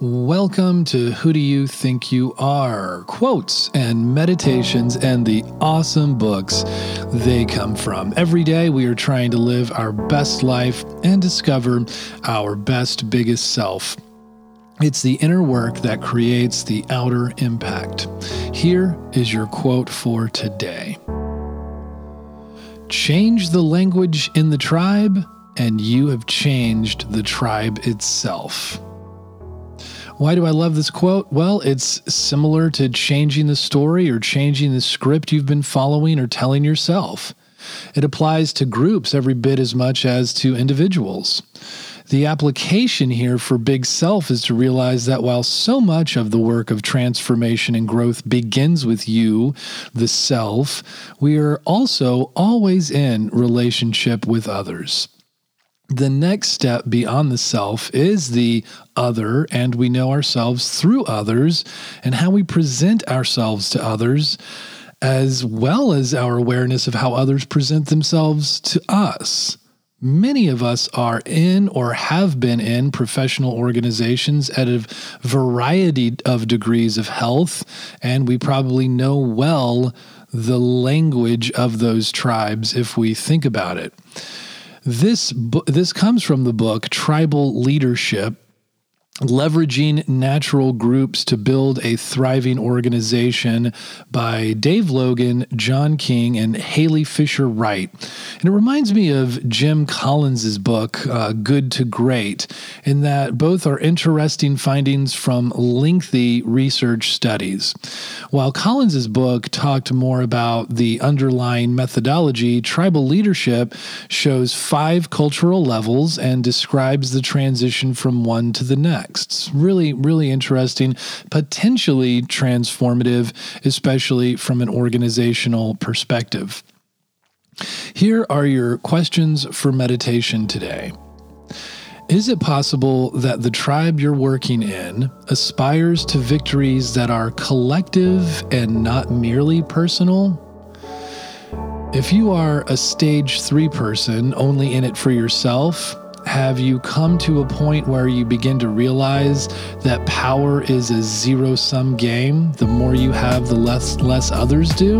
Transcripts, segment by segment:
Welcome to Who Do You Think You Are? Quotes and meditations and the awesome books they come from. Every day we are trying to live our best life and discover our best, biggest self. It's the inner work that creates the outer impact. Here is your quote for today Change the language in the tribe, and you have changed the tribe itself. Why do I love this quote? Well, it's similar to changing the story or changing the script you've been following or telling yourself. It applies to groups every bit as much as to individuals. The application here for Big Self is to realize that while so much of the work of transformation and growth begins with you, the self, we are also always in relationship with others the next step beyond the self is the other, and we know ourselves through others and how we present ourselves to others, as well as our awareness of how others present themselves to us. Many of us are in or have been in professional organizations at a variety of degrees of health, and we probably know well the language of those tribes if we think about it. This this comes from the book Tribal Leadership Leveraging Natural Groups to Build a Thriving Organization by Dave Logan, John King, and Halee Fischer-Wright. And it reminds me of Jim Collins's book, uh, Good to Great, in that both are interesting findings from lengthy research studies. While Collins's book talked more about the underlying methodology, tribal leadership shows five cultural levels and describes the transition from one to the next texts. Really, really interesting, potentially transformative, especially from an organizational perspective. Here are your questions for meditation today. Is it possible that the tribe you're working in aspires to victories that are collective and not merely personal? If you are a stage three person only in it for yourself, have you come to a point where you begin to realize that power is a zero sum game? The more you have, the less less others do.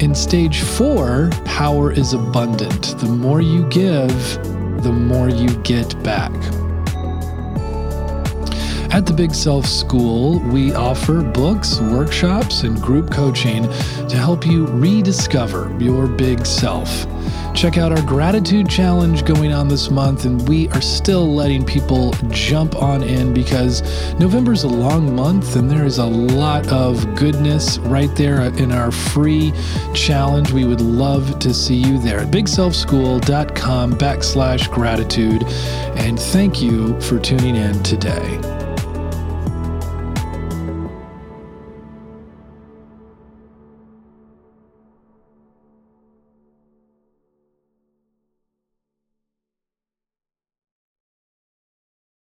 In stage 4, power is abundant. The more you give, the more you get back. At the Big Self School, we offer books, workshops, and group coaching to help you rediscover your big self. Check out our gratitude challenge going on this month, and we are still letting people jump on in because November is a long month and there is a lot of goodness right there in our free challenge. We would love to see you there at bigselfschool.com backslash gratitude. And thank you for tuning in today.